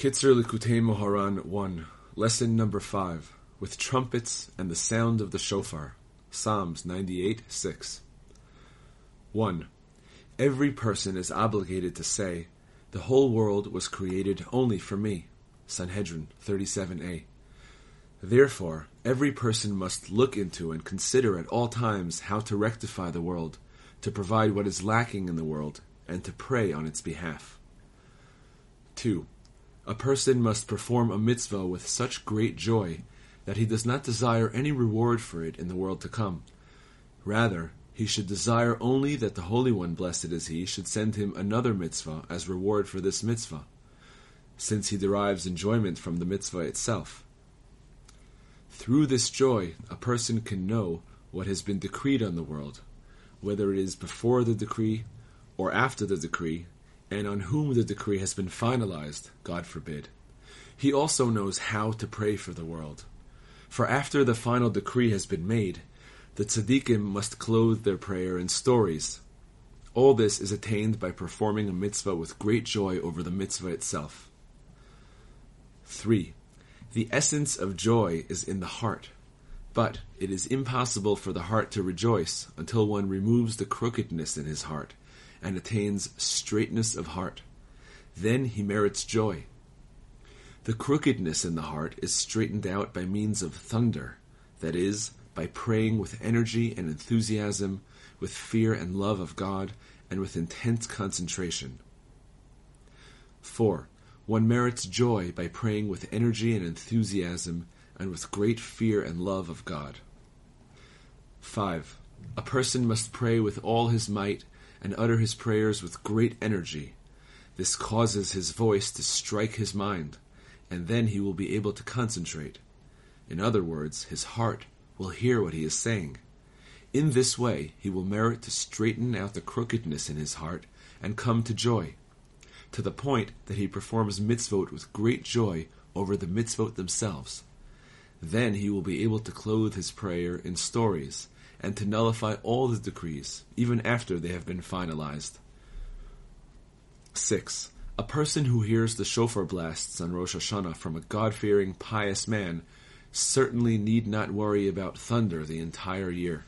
Kitzur Likutey Moharan 1, Lesson number 5, with trumpets and the sound of the shofar. Psalms 98 6. 1. Every person is obligated to say, The whole world was created only for me. Sanhedrin 37a. Therefore, every person must look into and consider at all times how to rectify the world, to provide what is lacking in the world, and to pray on its behalf. 2. A person must perform a mitzvah with such great joy that he does not desire any reward for it in the world to come. Rather, he should desire only that the Holy One, blessed is He, should send him another mitzvah as reward for this mitzvah, since he derives enjoyment from the mitzvah itself. Through this joy, a person can know what has been decreed on the world, whether it is before the decree or after the decree, and on whom the decree has been finalized, God forbid. He also knows how to pray for the world. For after the final decree has been made, the tzaddikim must clothe their prayer in stories. All this is attained by performing a mitzvah with great joy over the mitzvah itself. 3. The essence of joy is in the heart, but it is impossible for the heart to rejoice until one removes the crookedness in his heart and attains straightness of heart. Then he merits joy. The crookedness in the heart is straightened out by means of thunder, that is, by praying with energy and enthusiasm, with fear and love of God, and with intense concentration. 4. One merits joy by praying with energy and enthusiasm, and with great fear and love of God. 5. A person must pray with all his might and utter his prayers with great energy. This causes his voice to strike his mind, and then he will be able to concentrate. In other words, his heart will hear what he is saying. In this way, he will merit to straighten out the crookedness in his heart and come to joy, to the point that he performs mitzvot with great joy over the mitzvot themselves. Then he will be able to clothe his prayer in stories and to nullify all the decrees, even after they have been finalized. 6. A person who hears the shofar blasts on Rosh Hashanah from a God fearing, pious man certainly need not worry about thunder the entire year.